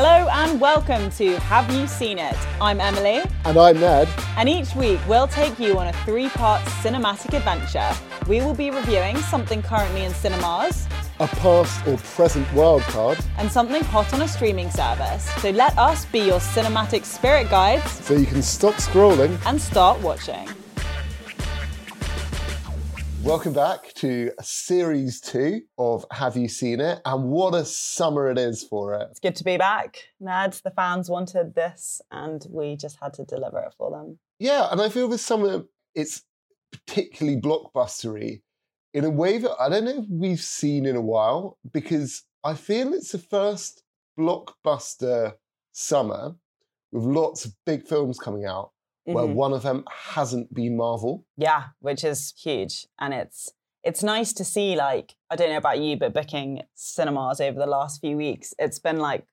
Hello and welcome to Have You Seen It? I'm Emily. And I'm Ned. And each week we'll take you on a three part cinematic adventure. We will be reviewing something currently in cinemas, a past or present wildcard, and something hot on a streaming service. So let us be your cinematic spirit guides. So you can stop scrolling and start watching. Welcome back to series two of Have You Seen It? And what a summer it is for it. It's good to be back, Ned. The fans wanted this and we just had to deliver it for them. Yeah, and I feel this summer it's particularly blockbustery in a way that I don't know if we've seen in a while because I feel it's the first blockbuster summer with lots of big films coming out mm-hmm. where one of them hasn't been Marvel. Yeah, which is huge. And it's it's nice to see like I don't know about you, but booking cinemas over the last few weeks, it's been like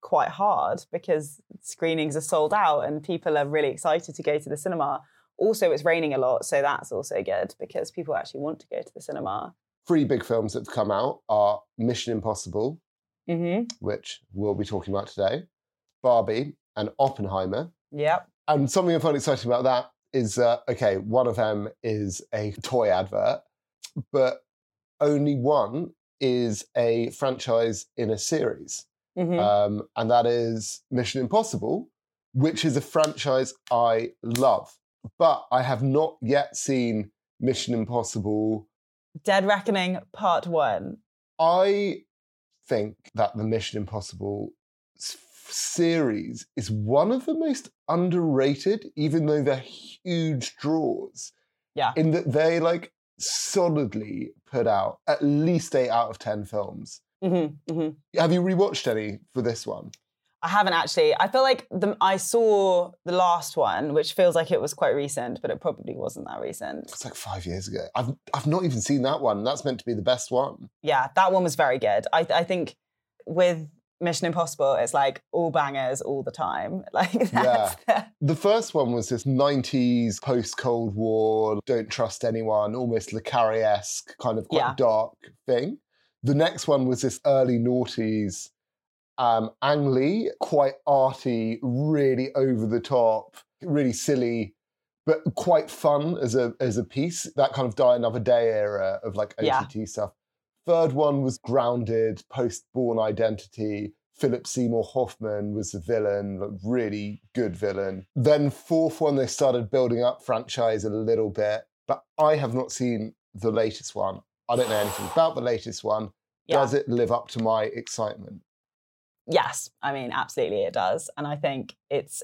quite hard because screenings are sold out and people are really excited to go to the cinema. Also, it's raining a lot, so that's also good because people actually want to go to the cinema. Three big films that have come out are Mission Impossible, mm-hmm. which we'll be talking about today, Barbie, and Oppenheimer. Yep. And something I find exciting about that is uh, okay, one of them is a toy advert, but only one is a franchise in a series. Mm-hmm. Um, and that is Mission Impossible, which is a franchise I love. But I have not yet seen Mission Impossible Dead Reckoning Part One. I think that the Mission Impossible series is one of the most underrated, even though they're huge draws. Yeah. In that they like solidly put out at least eight out of 10 films. Mm-hmm, mm-hmm. Have you rewatched any for this one? I haven't actually. I feel like the, I saw the last one, which feels like it was quite recent, but it probably wasn't that recent. It's like five years ago. I've I've not even seen that one. That's meant to be the best one. Yeah, that one was very good. I I think with Mission Impossible, it's like all bangers all the time. Like yeah. The... the first one was this 90s post Cold War, don't trust anyone, almost Le Carre esque kind of quite yeah. dark thing. The next one was this early noughties um, Ang Lee, quite arty, really over the top, really silly, but quite fun as a as a piece. That kind of Die Another Day era of like OTT yeah. stuff. Third one was grounded, post Bourne Identity. Philip Seymour Hoffman was the villain, like really good villain. Then fourth one, they started building up franchise a little bit, but I have not seen the latest one. I don't know anything about the latest one. Yeah. Does it live up to my excitement? Yes, I mean, absolutely it does. And I think it's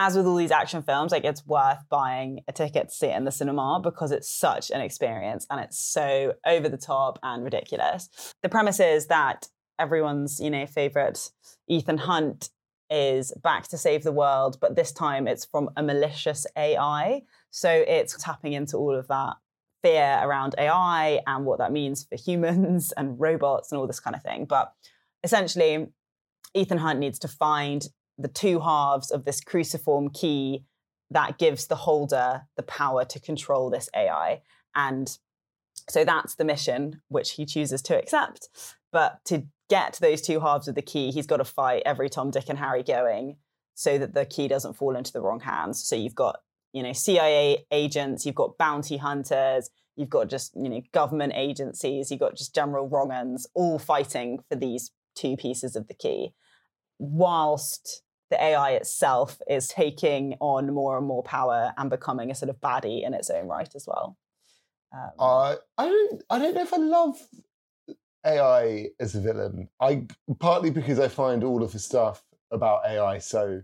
as with all these action films, like it's worth buying a ticket to see it in the cinema because it's such an experience and it's so over the top and ridiculous. The premise is that everyone's, you know, favorite Ethan Hunt is back to save the world, but this time it's from a malicious AI. So it's tapping into all of that fear around AI and what that means for humans and robots and all this kind of thing. But essentially, Ethan Hunt needs to find the two halves of this cruciform key that gives the holder the power to control this AI. And so that's the mission which he chooses to accept. But to get those two halves of the key, he's got to fight every Tom, Dick, and Harry going so that the key doesn't fall into the wrong hands. So you've got, you know, CIA agents, you've got bounty hunters, you've got just, you know, government agencies, you've got just general wrong uns all fighting for these two pieces of the key, whilst the AI itself is taking on more and more power and becoming a sort of baddie in its own right as well. Um, uh, I don't. I don't know if I love AI as a villain. I partly because I find all of the stuff about AI so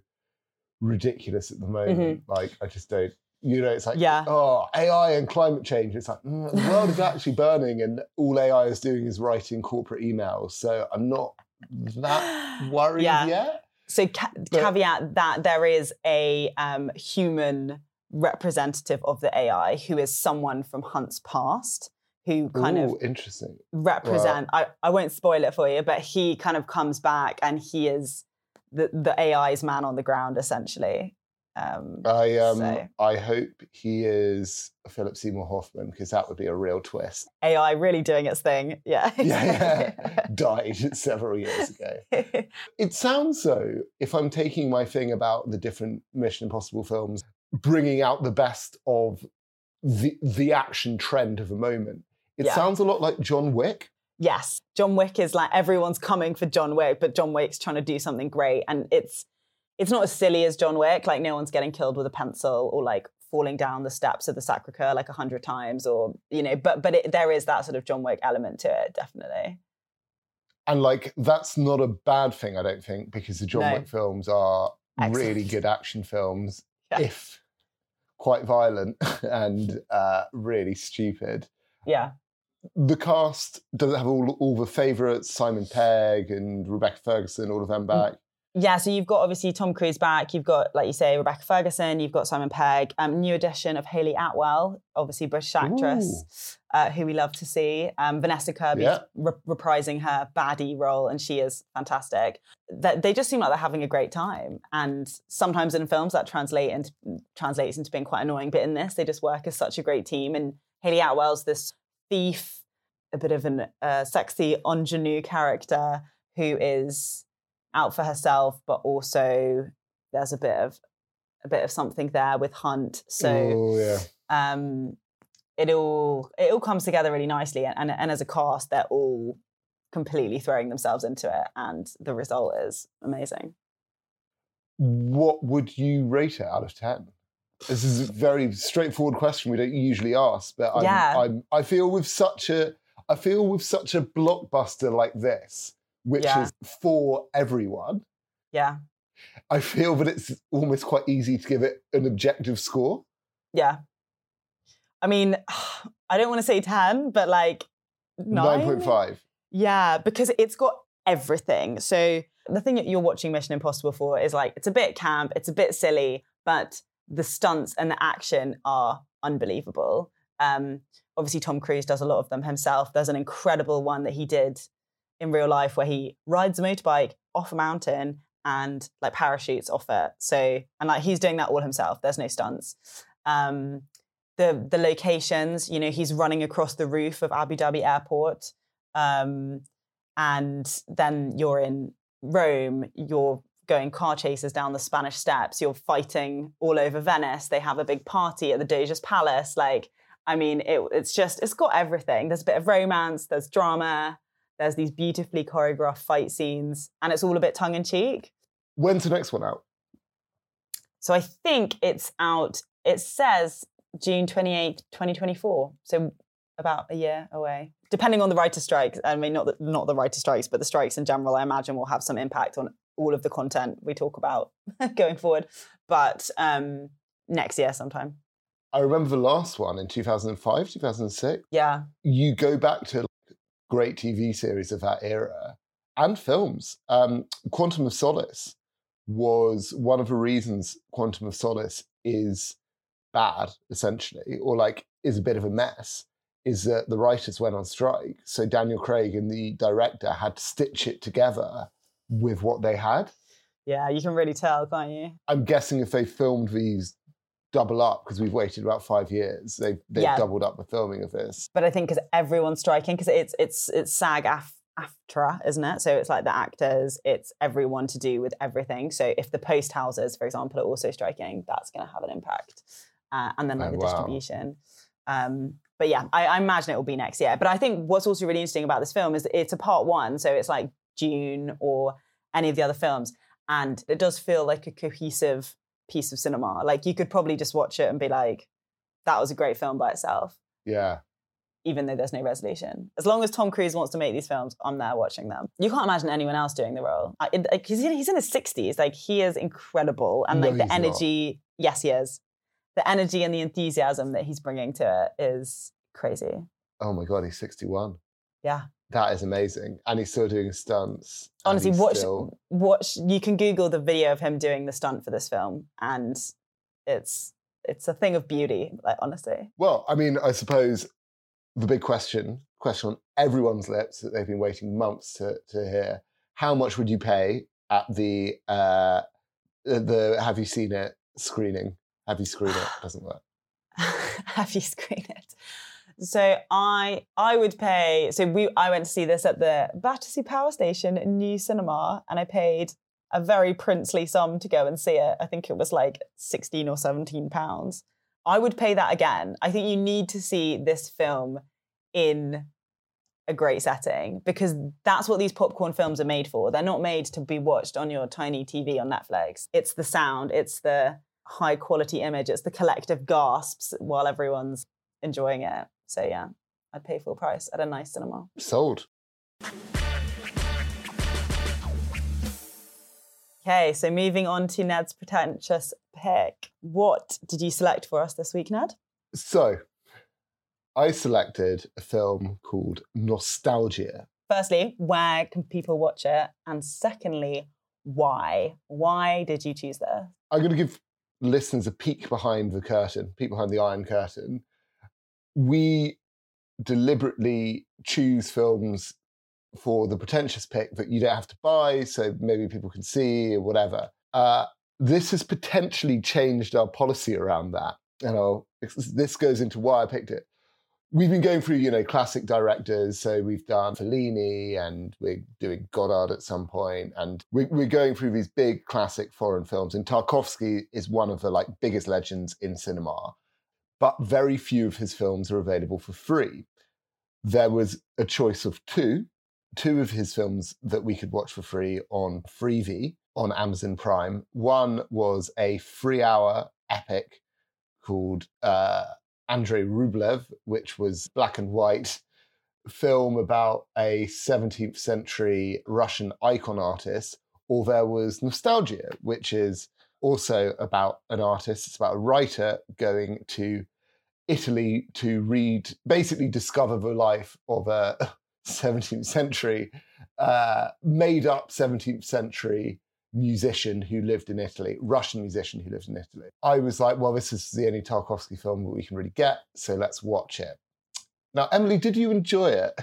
ridiculous at the moment. Mm-hmm. Like I just don't. You know, it's like yeah. oh AI and climate change. It's like mm, the world is actually burning, and all AI is doing is writing corporate emails. So I'm not that worried yeah. yet. So ca- but, caveat that there is a um, human representative of the AI who is someone from Hunt's past who kind Ooh, of interesting. represent I, I won't spoil it for you but he kind of comes back and he is the, the ai's man on the ground essentially Um, I um, so. I hope he is Philip Seymour Hoffman because that would be a real twist. AI really doing its thing. Yeah. yeah, yeah. Died several years ago. it sounds so. If I'm taking my thing about the different Mission Impossible films, bringing out the best of the the action trend of a moment. It yeah. sounds a lot like John Wick. Yes, John Wick is like everyone's coming for John Wick, but John Wick's trying to do something great, and it's it's not as silly as John Wick. Like no one's getting killed with a pencil or like falling down the steps of the Sacre Coeur like a hundred times, or you know. But but it, there is that sort of John Wick element to it, definitely. And like that's not a bad thing, I don't think, because the John no. Wick films are Excellent. really good action films, yeah. if quite violent and uh, really stupid. Yeah. The cast does it have all all the favourites, Simon Pegg and Rebecca Ferguson, all of them mm. Yeah, so you've got obviously Tom Cruise back. You've got, like you say, Rebecca Ferguson. You've got Simon Pegg. Um, new addition of Hayley Atwell, obviously British actress, uh, who we love to see. Um, Vanessa Kirby yeah. re- reprising her baddie role, and she is fantastic. That they just seem like they're having a great time. And sometimes in films that translate into translates into being quite annoying, but in this they just work as such a great team. And Hayley Atwell's this thief, a bit of a uh, sexy ingenue character who is out for herself, but also there's a bit of a bit of something there with Hunt. So Ooh, yeah. um, it all it all comes together really nicely, and, and and as a cast, they're all completely throwing themselves into it, and the result is amazing. What would you rate it out of ten? This is a very straightforward question we don't usually ask, but I'm, yeah. I'm, I feel with such a I feel with such a blockbuster like this, which yeah. is for everyone. Yeah. I feel that it's almost quite easy to give it an objective score. Yeah. I mean, I don't want to say 10, but like 9.5. Yeah, because it's got everything. So the thing that you're watching Mission Impossible for is like, it's a bit camp, it's a bit silly, but the stunts and the action are unbelievable. Um, obviously, Tom Cruise does a lot of them himself. There's an incredible one that he did in real life where he rides a motorbike off a mountain and like parachutes off it. So and like he's doing that all himself. There's no stunts. Um, the the locations, you know, he's running across the roof of Abu Dhabi Airport, um, and then you're in Rome. You're going car chases down the Spanish Steps. You're fighting all over Venice. They have a big party at the Doge's Palace. Like, I mean, it, it's just it's got everything. There's a bit of romance. There's drama. There's these beautifully choreographed fight scenes, and it's all a bit tongue in cheek. When's the next one out? So I think it's out, it says June 28th, 2024. So about a year away. Depending on the writer strikes, I mean, not the, not the writer strikes, but the strikes in general, I imagine will have some impact on all of the content we talk about going forward. But um, next year sometime. I remember the last one in 2005, 2006. Yeah. You go back to great TV series of that era and films. Um, Quantum of Solace was one of the reasons Quantum of Solace is bad, essentially, or like is a bit of a mess, is that the writers went on strike. So Daniel Craig and the director had to stitch it together with what they had. Yeah, you can really tell, can't you? I'm guessing if they filmed these double up because we've waited about five years. They've they've yeah. doubled up the filming of this. But I think because everyone's striking, because it's it's it's SAG AFTRA, isn't it? So it's like the actors, it's everyone to do with everything. So if the post houses, for example, are also striking, that's going to have an impact. Uh, and then like oh, the wow. distribution. Um, but yeah, I, I, imagine it will be next year. But I think what's also really interesting about this film is it's a part one, so it's like Dune or any of the other films, and it does feel like a cohesive piece of cinema. Like you could probably just watch it and be like, that was a great film by itself. Yeah. Even though there's no resolution. As long as Tom Cruise wants to make these films, I'm there watching them. You can't imagine anyone else doing the role. He's in, he's in his 60s. Like, he is incredible. And, like, no, the energy, not. yes, he is. The energy and the enthusiasm that he's bringing to it is crazy. Oh my God, he's 61. Yeah. That is amazing, and he's still doing stunts. Honestly, watch still... watch. You can Google the video of him doing the stunt for this film, and it's it's a thing of beauty. Like honestly. Well, I mean, I suppose the big question question on everyone's lips that they've been waiting months to to hear: How much would you pay at the uh, the Have you seen it screening. Have you screened it? Doesn't work. Have you screened it? So I I would pay. So we I went to see this at the Battersea Power Station New Cinema, and I paid a very princely sum to go and see it. I think it was like sixteen or seventeen pounds. I would pay that again. I think you need to see this film in a great setting because that's what these popcorn films are made for. They're not made to be watched on your tiny TV on Netflix. It's the sound, it's the high quality image, it's the collective gasps while everyone's enjoying it. So yeah, I'd pay full price at a nice cinema. Sold. Okay, so moving on to Ned's pretentious pick. What did you select for us this week, Ned? So, I selected a film called Nostalghia. Firstly, where can people watch it? And secondly, why? Why did you choose this? I'm going to give listeners a peek behind the curtain, peek behind the iron curtain. We deliberately choose films for the pretentious pick that you don't have to buy, so maybe people can see or whatever. Uh, this has potentially changed our policy around that. And this goes into why I picked it. We've been going through, you know, classic directors. So we've done Fellini and we're doing Godard at some point, and we, we're going through these big classic foreign films. And Tarkovsky is one of the like biggest legends in cinema, but very few of his films are available for free. There was a choice of two, two of his films that we could watch for free on Freevee on Amazon Prime. One was a three hour epic called uh, Andrei Rublev, which was black and white film about a 17th century Russian icon artist, or there was Nostalghia, which is also about an artist. It's about a writer going to Italy to read, basically discover the life of a 17th century, uh, made up 17th century musician who lived in Italy, Russian musician who lived in Italy. I was like, well, this is the only Tarkovsky film that we can really get, so let's watch it. Now, Emily, did you enjoy it?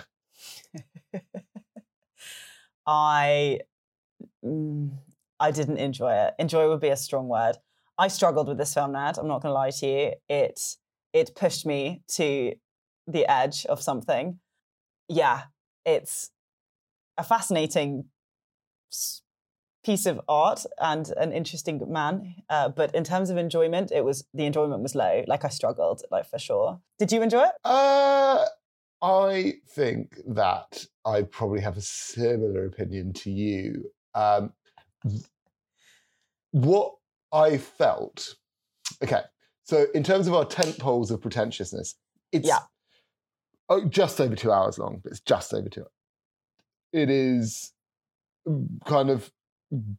I mm, I didn't enjoy it. Enjoy would be a strong word. I struggled with this film, Ned. I'm not going to lie to you. It it pushed me to the edge of something. Yeah, it's a fascinating piece of art and an interesting man. Uh, but in terms of enjoyment, it was the enjoyment was low. Like I struggled, like for sure. Did you enjoy it? Uh, I think that I probably have a similar opinion to you. Um, what I felt, okay. So in terms of our tent poles of pretentiousness, it's yeah. oh, just over two hours long. But it's just over two. It is kind of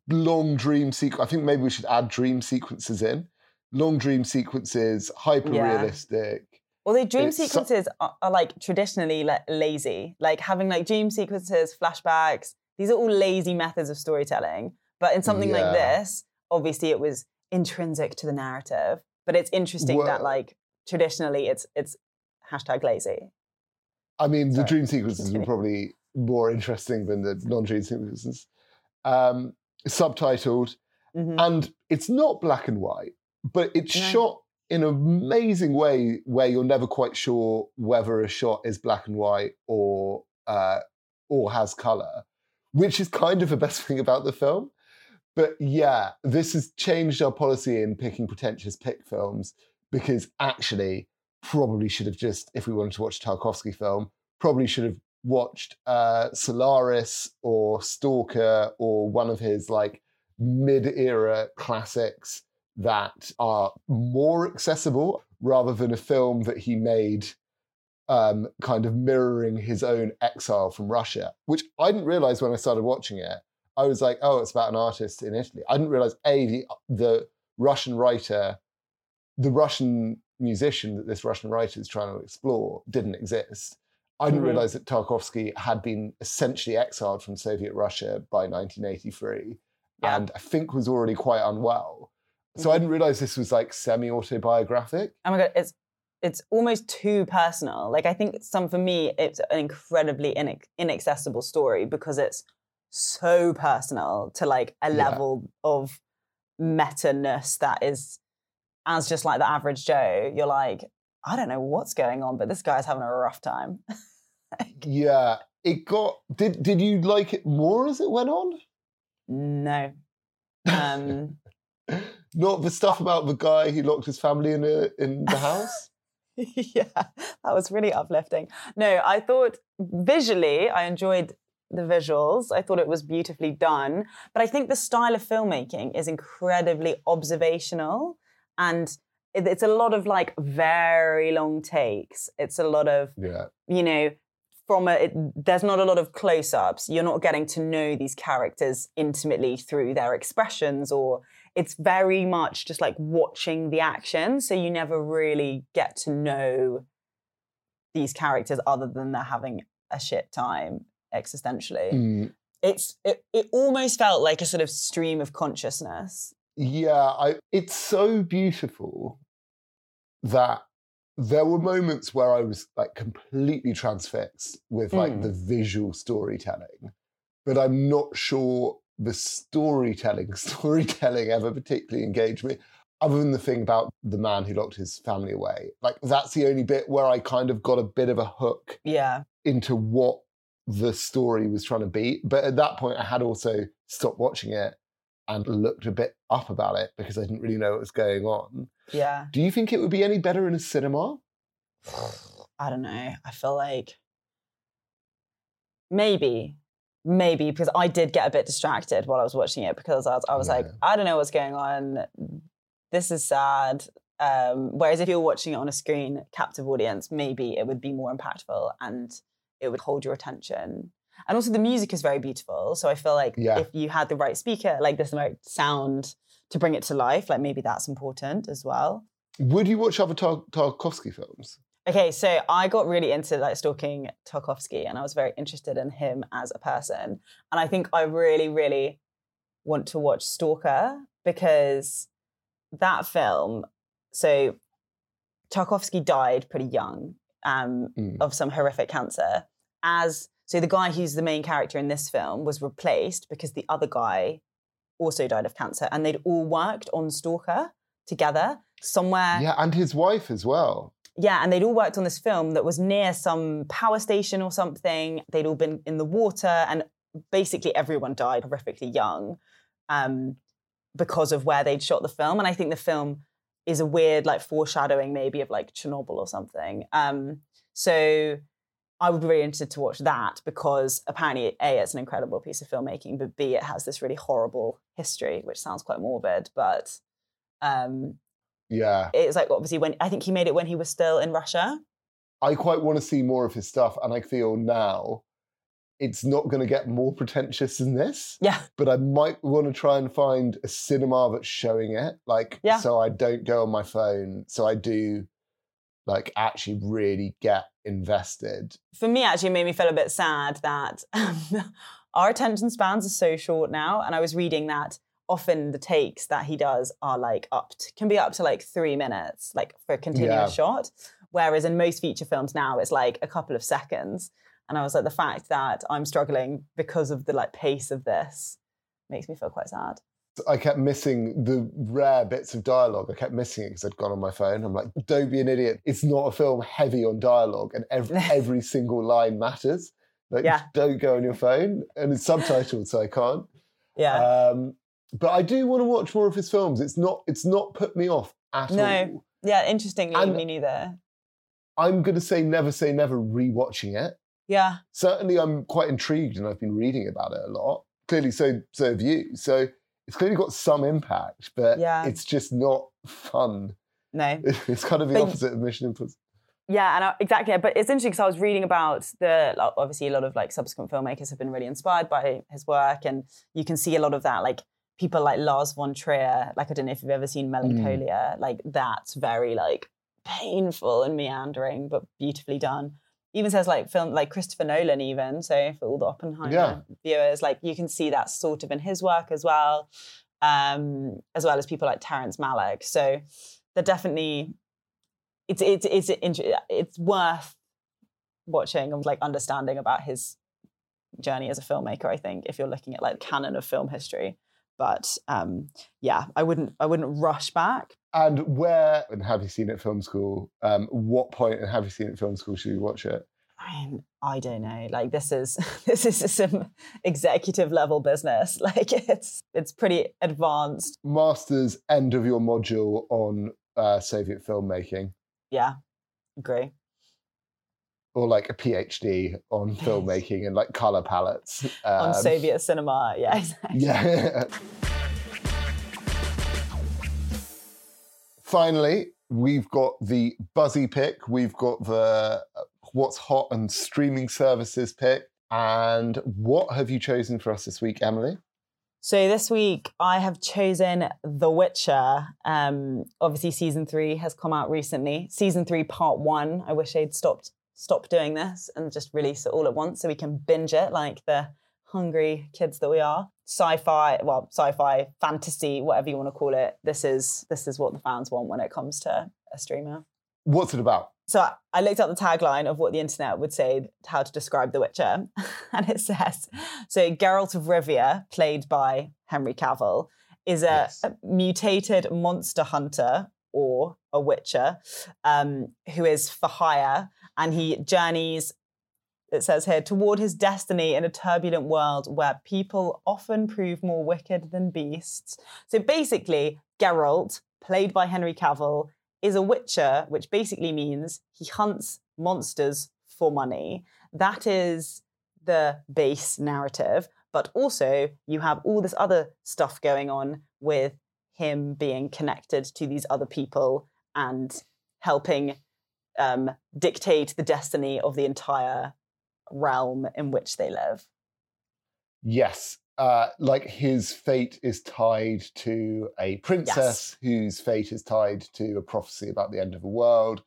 long dream sequence. I think maybe we should add dream sequences in. Long dream sequences, hyper realistic. Yeah. Well, the dream it's sequences so- are, are, like traditionally like, lazy, like having like dream sequences, flashbacks. These are all lazy methods of storytelling. But in something yeah. like this, obviously it was intrinsic to the narrative. But it's interesting well, that like traditionally it's it's hashtag lazy. I mean, Sorry. the dream sequences were probably more interesting than the non-dream sequences. Um, subtitled, mm-hmm. and it's not black and white, but it's no. shot in an amazing way where you're never quite sure whether a shot is black and white or uh, or has color, which is kind of the best thing about the film. But yeah, this has changed our policy in picking pretentious pick films because actually, probably should have just, if we wanted to watch a Tarkovsky film, probably should have watched uh, Solaris or Stalker or one of his like mid-era classics that are more accessible rather than a film that he made um, kind of mirroring his own exile from Russia, which I didn't realize when I started watching it. I was like, oh, it's about an artist in Italy. I didn't realize a the, the Russian writer, the Russian musician that this Russian writer is trying to explore didn't exist. I didn't mm-hmm. realize that Tarkovsky had been essentially exiled from Soviet Russia by 1983 yeah. and I think was already quite unwell. So mm-hmm. I didn't realize this was like semi autobiographic. Oh my God, it's it's almost too personal. Like I think some for me, it's an incredibly inaccessible story because it's so personal to like a level yeah. of meta ness that is as just like the average Joe, you're like, I don't know what's going on, but this guy's having a rough time. yeah, it got. Did did you like it more as it went on? No. Um, Not the stuff about the guy who locked his family in a, in the house. yeah, that was really uplifting. No, I thought visually, I enjoyed the visuals. I thought it was beautifully done. But I think the style of filmmaking is incredibly observational and it's a lot of like very long takes. It's a lot of, yeah. you know, from a, it, there's not a lot of close ups. You're not getting to know these characters intimately through their expressions, or it's very much just like watching the action. So you never really get to know these characters other than they're having a shit time existentially. Mm. It's it, it almost felt like a sort of stream of consciousness. Yeah, I, it's so beautiful that there were moments where I was like completely transfixed with like mm. the visual storytelling, but I'm not sure the storytelling storytelling ever particularly engaged me. Other than the thing about the man who locked his family away, like that's the only bit where I kind of got a bit of a hook, yeah, into what the story was trying to be. But at that point, I had also stopped watching it and looked a bit up about it because I didn't really know what was going on. Yeah. Do you think it would be any better in a cinema? I don't know. I feel like maybe, maybe because I did get a bit distracted while I was watching it because I was, I was yeah. like, I don't know what's going on. This is sad. Um, whereas if you're watching it on a screen, captive audience, maybe it would be more impactful and it would hold your attention. And also the music is very beautiful. So I feel like yeah. if you had the right speaker, like this right sound to bring it to life, like maybe that's important as well. Would you watch other Tar- Tarkovsky films? Okay, so I got really into like stalking Tarkovsky and I was very interested in him as a person. And I think I really, really want to watch Stalker because that film, so Tarkovsky died pretty young um, mm. of some horrific cancer. As so, the guy who's the main character in this film was replaced because the other guy also died of cancer, and they'd all worked on Stalker together somewhere. Yeah, and his wife as well. Yeah, and they'd all worked on this film that was near some power station or something. They'd all been in the water, and basically everyone died horrifically young um, because of where they'd shot the film. And I think the film is a weird, like, foreshadowing maybe of like Chernobyl or something. Um, so I would be really interested to watch that because apparently, A, it's an incredible piece of filmmaking, but B, it has this really horrible history, which sounds quite morbid, but um, yeah. It's like obviously when I think he made it when he was still in Russia. I quite want to see more of his stuff, and I feel now it's not going to get more pretentious than this. Yeah. But I might want to try and find a cinema that's showing it, like, yeah. so I don't go on my phone. So I do, like, actually really get invested. For me, actually, made me feel a bit sad that um, our attention spans are so short now. And I was reading that often the takes that he does are like up to, can be up to like three minutes, like for a continuous yeah. shot. Whereas in most feature films now, it's like a couple of seconds. And I was like, the fact that I'm struggling because of the like pace of this makes me feel quite sad. I kept missing the rare bits of dialogue. I kept missing it because I'd gone on my phone. I'm like, don't be an idiot. It's not a film heavy on dialogue, and every every single line matters. Like, yeah. don't go on your phone, and it's subtitled, so I can't. Yeah. Um, but I do want to watch more of his films. It's not it's not put me off at no. all. No. Yeah, interestingly, and me neither. I'm going to say never say never rewatching it. Yeah. Certainly, I'm quite intrigued and I've been reading about it a lot. Clearly, so so have you. So it's clearly got some impact, but yeah. it's just not fun. No. It's kind of the but, opposite of Mission Impossible. Yeah, and I, exactly. But it's interesting because I was reading about the obviously a lot of like subsequent filmmakers have been really inspired by his work, and you can see a lot of that like people like Lars von Trier, like I don't know if you've ever seen Melancholia, mm. like that's very like painful and meandering, but beautifully done. Even says like film like Christopher Nolan, even so for all the Oppenheimer yeah. viewers, like you can see that sort of in his work as well, um, as well as people like Terrence Malick. So they're definitely it's it's it's it's, it's worth watching and like understanding about his journey as a filmmaker. I think if you're looking at like the canon of film history But um, yeah, I wouldn't I wouldn't rush back. And where and have you seen it film school? Um, what point and have you seen it film school should you watch it? I mean, I don't know. Like this is this is some executive level business. Like it's it's pretty advanced. Masters end of your module on uh, Soviet filmmaking. Yeah, agree. Or like a PhD on filmmaking and like color palettes um, on Soviet cinema. Yeah, exactly. Yeah. Finally, we've got the buzzy pick. We've got the what's hot and streaming services pick. And what have you chosen for us this week, Emily? So this week I have chosen The Witcher. Um, obviously, season three has come out recently. Season three, part one. I wish they'd stopped stop doing this and just release it all at once so we can binge it like the hungry kids that we are. Sci-fi, well, sci-fi, fantasy, whatever you want to call it. This is this is what the fans want when it comes to a streamer. What's it about? So I looked up the tagline of what the internet would say how to describe The Witcher, and it says so Geralt of Rivia, played by Henry Cavill, is a, yes. a mutated monster hunter or a witcher um, who is for hire, and he journeys. It says here toward his destiny in a turbulent world where people often prove more wicked than beasts. So basically, Geralt, played by Henry Cavill, is a witcher, which basically means he hunts monsters for money. That is the base narrative. But also, you have all this other stuff going on with him being connected to these other people and helping um, dictate the destiny of the entire realm in which they live. Yes, uh, like his fate is tied to a princess yes. whose fate is tied to a prophecy about the end of the world.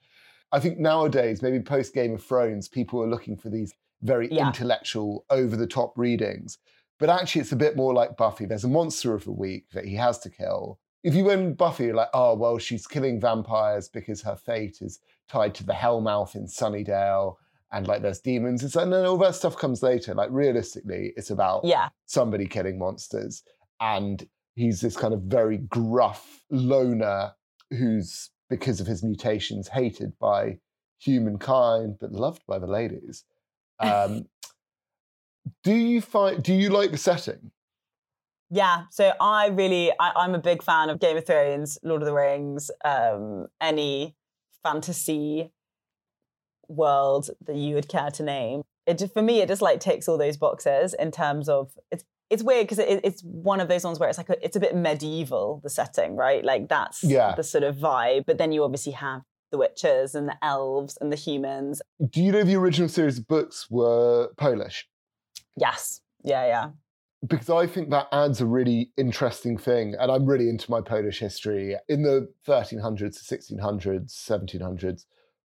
I think nowadays, maybe post Game of Thrones, people are looking for these very yeah. intellectual, over the top readings. But actually, it's a bit more like Buffy. There's a monster of the week that he has to kill. If you went Buffy, you're like, oh, well, she's killing vampires because her fate is tied to the Hellmouth in Sunnydale and like there's demons and so and then all that stuff comes later. Like realistically, it's about yeah. somebody killing monsters. And he's this kind of very gruff loner who's because of his mutations hated by humankind but loved by the ladies. Um, do you find do you like the setting? Yeah, so I really I, am a big fan of Game of Thrones, Lord of the Rings, um, any fantasy world that you would care to name. It just, for me, it just like ticks all those boxes in terms of it's it's weird because it, it's one of those ones where it's like a, it's a bit medieval the setting, right? Like that's yeah. the sort of vibe. But then you obviously have the witches and the elves and the humans. Do you know the original series of books were Polish? Yes. Yeah, yeah. Because I think that adds a really interesting thing. And I'm really into my Polish history. In the 1300s, 1600s, 1700s,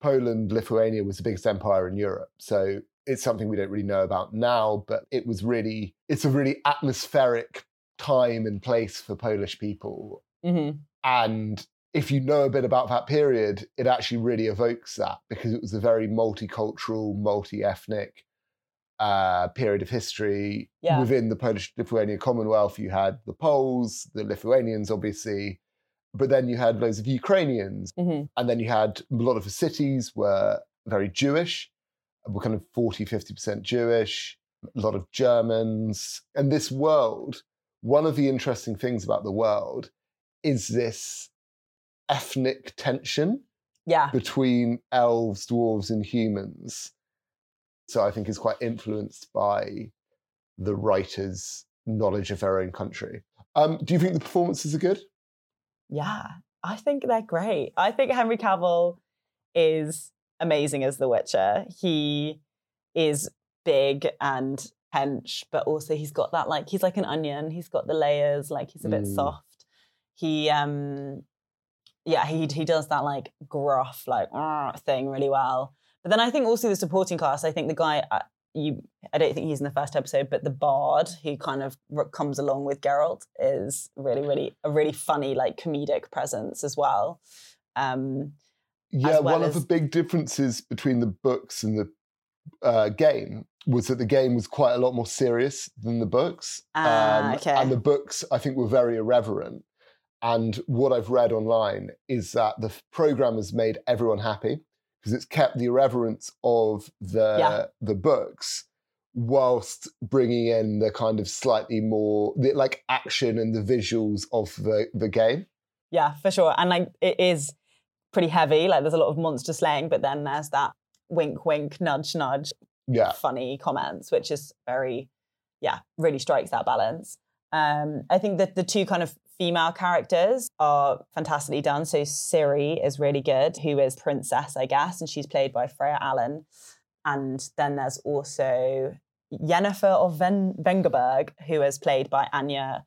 Poland, Lithuania was the biggest empire in Europe. So it's something we don't really know about now, but it was really, it's a really atmospheric time and place for Polish people. Mm-hmm. And if you know a bit about that period, it actually really evokes that because it was a very multicultural, multi ethnic uh, period of history. Yeah. Within the Polish Lithuania Commonwealth, you had the Poles, the Lithuanians, obviously, but then you had loads of Ukrainians, mm-hmm. and then you had a lot of the cities were very Jewish, were kind of 40, 50% Jewish, a lot of Germans. And this world, one of the interesting things about the world is this ethnic tension yeah. between elves, dwarves, and humans. So I think is quite influenced by the writer's knowledge of their own country. Um, do you think the performances are good? Yeah, I think they're great. I think Henry Cavill is amazing as The Witcher. He is big and hench, but also he's got that like he's like an onion. He's got the layers, like he's a bit mm. soft. He um yeah, he he does that like gruff like thing really well. But then I think also the supporting cast. I think the guy uh, you I don't think he's in the first episode, but the bard who kind of comes along with Geralt is really, really a really funny, like comedic presence as well. Um, yeah, as well one as... of the big differences between the books and the uh, game was that the game was quite a lot more serious than the books. Uh, um, okay. And the books, I think, were very irreverent. And what I've read online is that the programmers made everyone happy because it's kept the irreverence of the yeah. the books whilst bringing in the kind of slightly more the, like action and the visuals of the the game. Yeah, for sure. And like it is pretty heavy. Like there's a lot of monster slaying, but then there's that wink, wink, nudge, nudge, yeah, funny comments, which is very, yeah, really strikes that balance. Um, I think that the two kind of female characters are fantastically done. So Ciri is really good, who is Princess, I guess, and she's played by Freya Allan. And then there's also Yennefer of Ven- Vengerberg, who is played by Anya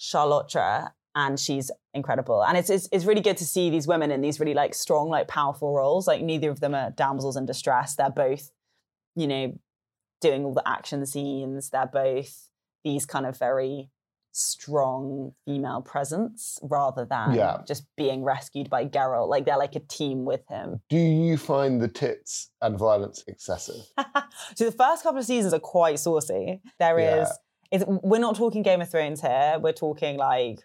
Chalotra, and she's incredible. And it's, it's, it's really good to see these women in these really like strong, like powerful roles. Like neither of them are damsels in distress. They're both, you know, doing all the action scenes. They're both these kind of very strong female presence rather than yeah. just being rescued by Geralt. Like they're like a team with him. Do you find the tits and violence excessive? so the first couple of seasons are quite saucy. There is, yeah. we're not talking Game of Thrones here. We're talking like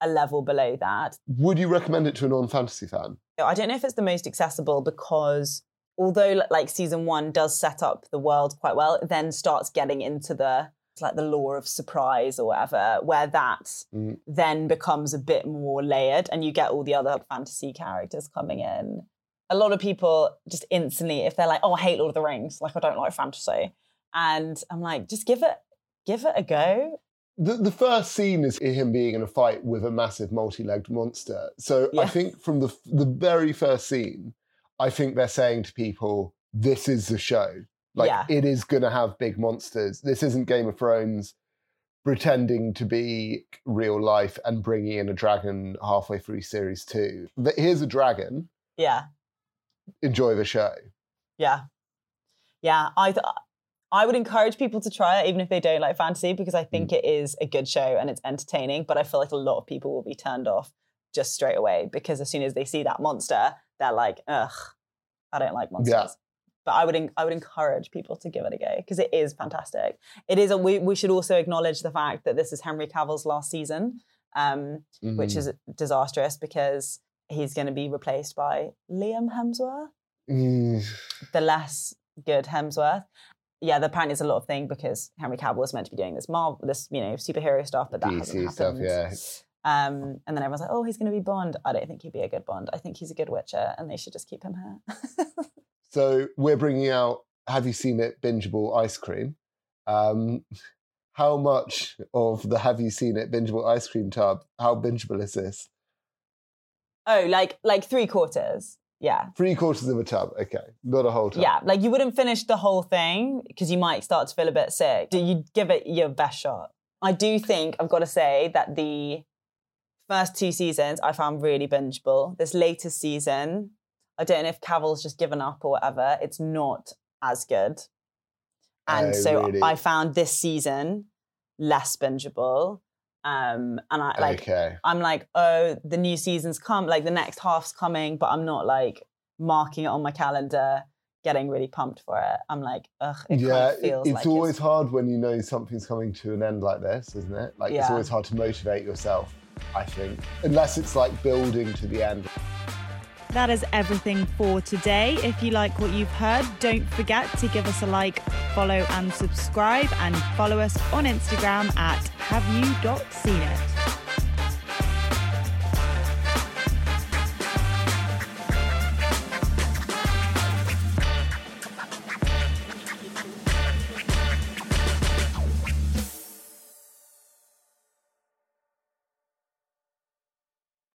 a level below that. Would you recommend it to a non-fantasy fan? I don't know if it's the most accessible because although like season one does set up the world quite well, it then starts getting into the like the law of surprise or whatever, where that mm. then becomes a bit more layered and you get all the other fantasy characters coming in. A lot of people just instantly, if they're like, oh, I hate Lord of the Rings, like I don't like fantasy. And I'm like, just give it, give it a go. The, the first scene is him being in a fight with a massive multi-legged monster. So yeah. I think from the the very first scene, I think they're saying to people, this is the show. Like yeah. it is going to have big monsters. This isn't Game of Thrones pretending to be real life and bringing in a dragon halfway through series two. Here's a dragon. Yeah. Enjoy the show. Yeah. Yeah. I th- I would encourage people to try it even if they don't like fantasy because I think mm. it is a good show and it's entertaining. But I feel like a lot of people will be turned off just straight away because as soon as they see that monster, they're like, ugh, I don't like monsters. Yeah but I would I would encourage people to give it a go because it is fantastic. It is a we we should also acknowledge the fact that this is Henry Cavill's last season, um, mm-hmm. which is disastrous because he's going to be replaced by Liam Hemsworth, mm. the less good Hemsworth. Yeah, apparently it's a lot of thing because Henry Cavill was meant to be doing this Marvel, this you know superhero stuff, but that DC hasn't happened. Stuff, yeah. Um, and then everyone's like, "Oh, he's going to be Bond." I don't think he'd be a good Bond. I think he's a good Witcher, and they should just keep him here. So we're bringing out Have You Seen It bingeable ice cream. Um, how much of the Have You Seen It bingeable ice cream tub? How bingeable is this? Oh, like like three quarters. Yeah. Three quarters of a tub. Okay. Not a whole tub. Yeah. Like you wouldn't finish the whole thing because you might start to feel a bit sick. Do you give it your best shot? I do think I've got to say that the first two seasons I found really bingeable. This latest season, I don't know if Cavill's just given up or whatever. It's not as good. And so really? I found this season less bingeable. Um, and I like, okay. I'm like, oh, the new season's come, like the next half's coming, but I'm not like marking it on my calendar, getting really pumped for it. I'm like, ugh, it yeah, kind of it's like always it's... hard when you know something's coming to an end like this, isn't it? Like, yeah. it's always hard to motivate yourself, I think, unless it's like building to the end. That is everything for today. If you like what you've heard, don't forget to give us a like, follow, and subscribe, and follow us on Instagram at have you seen it.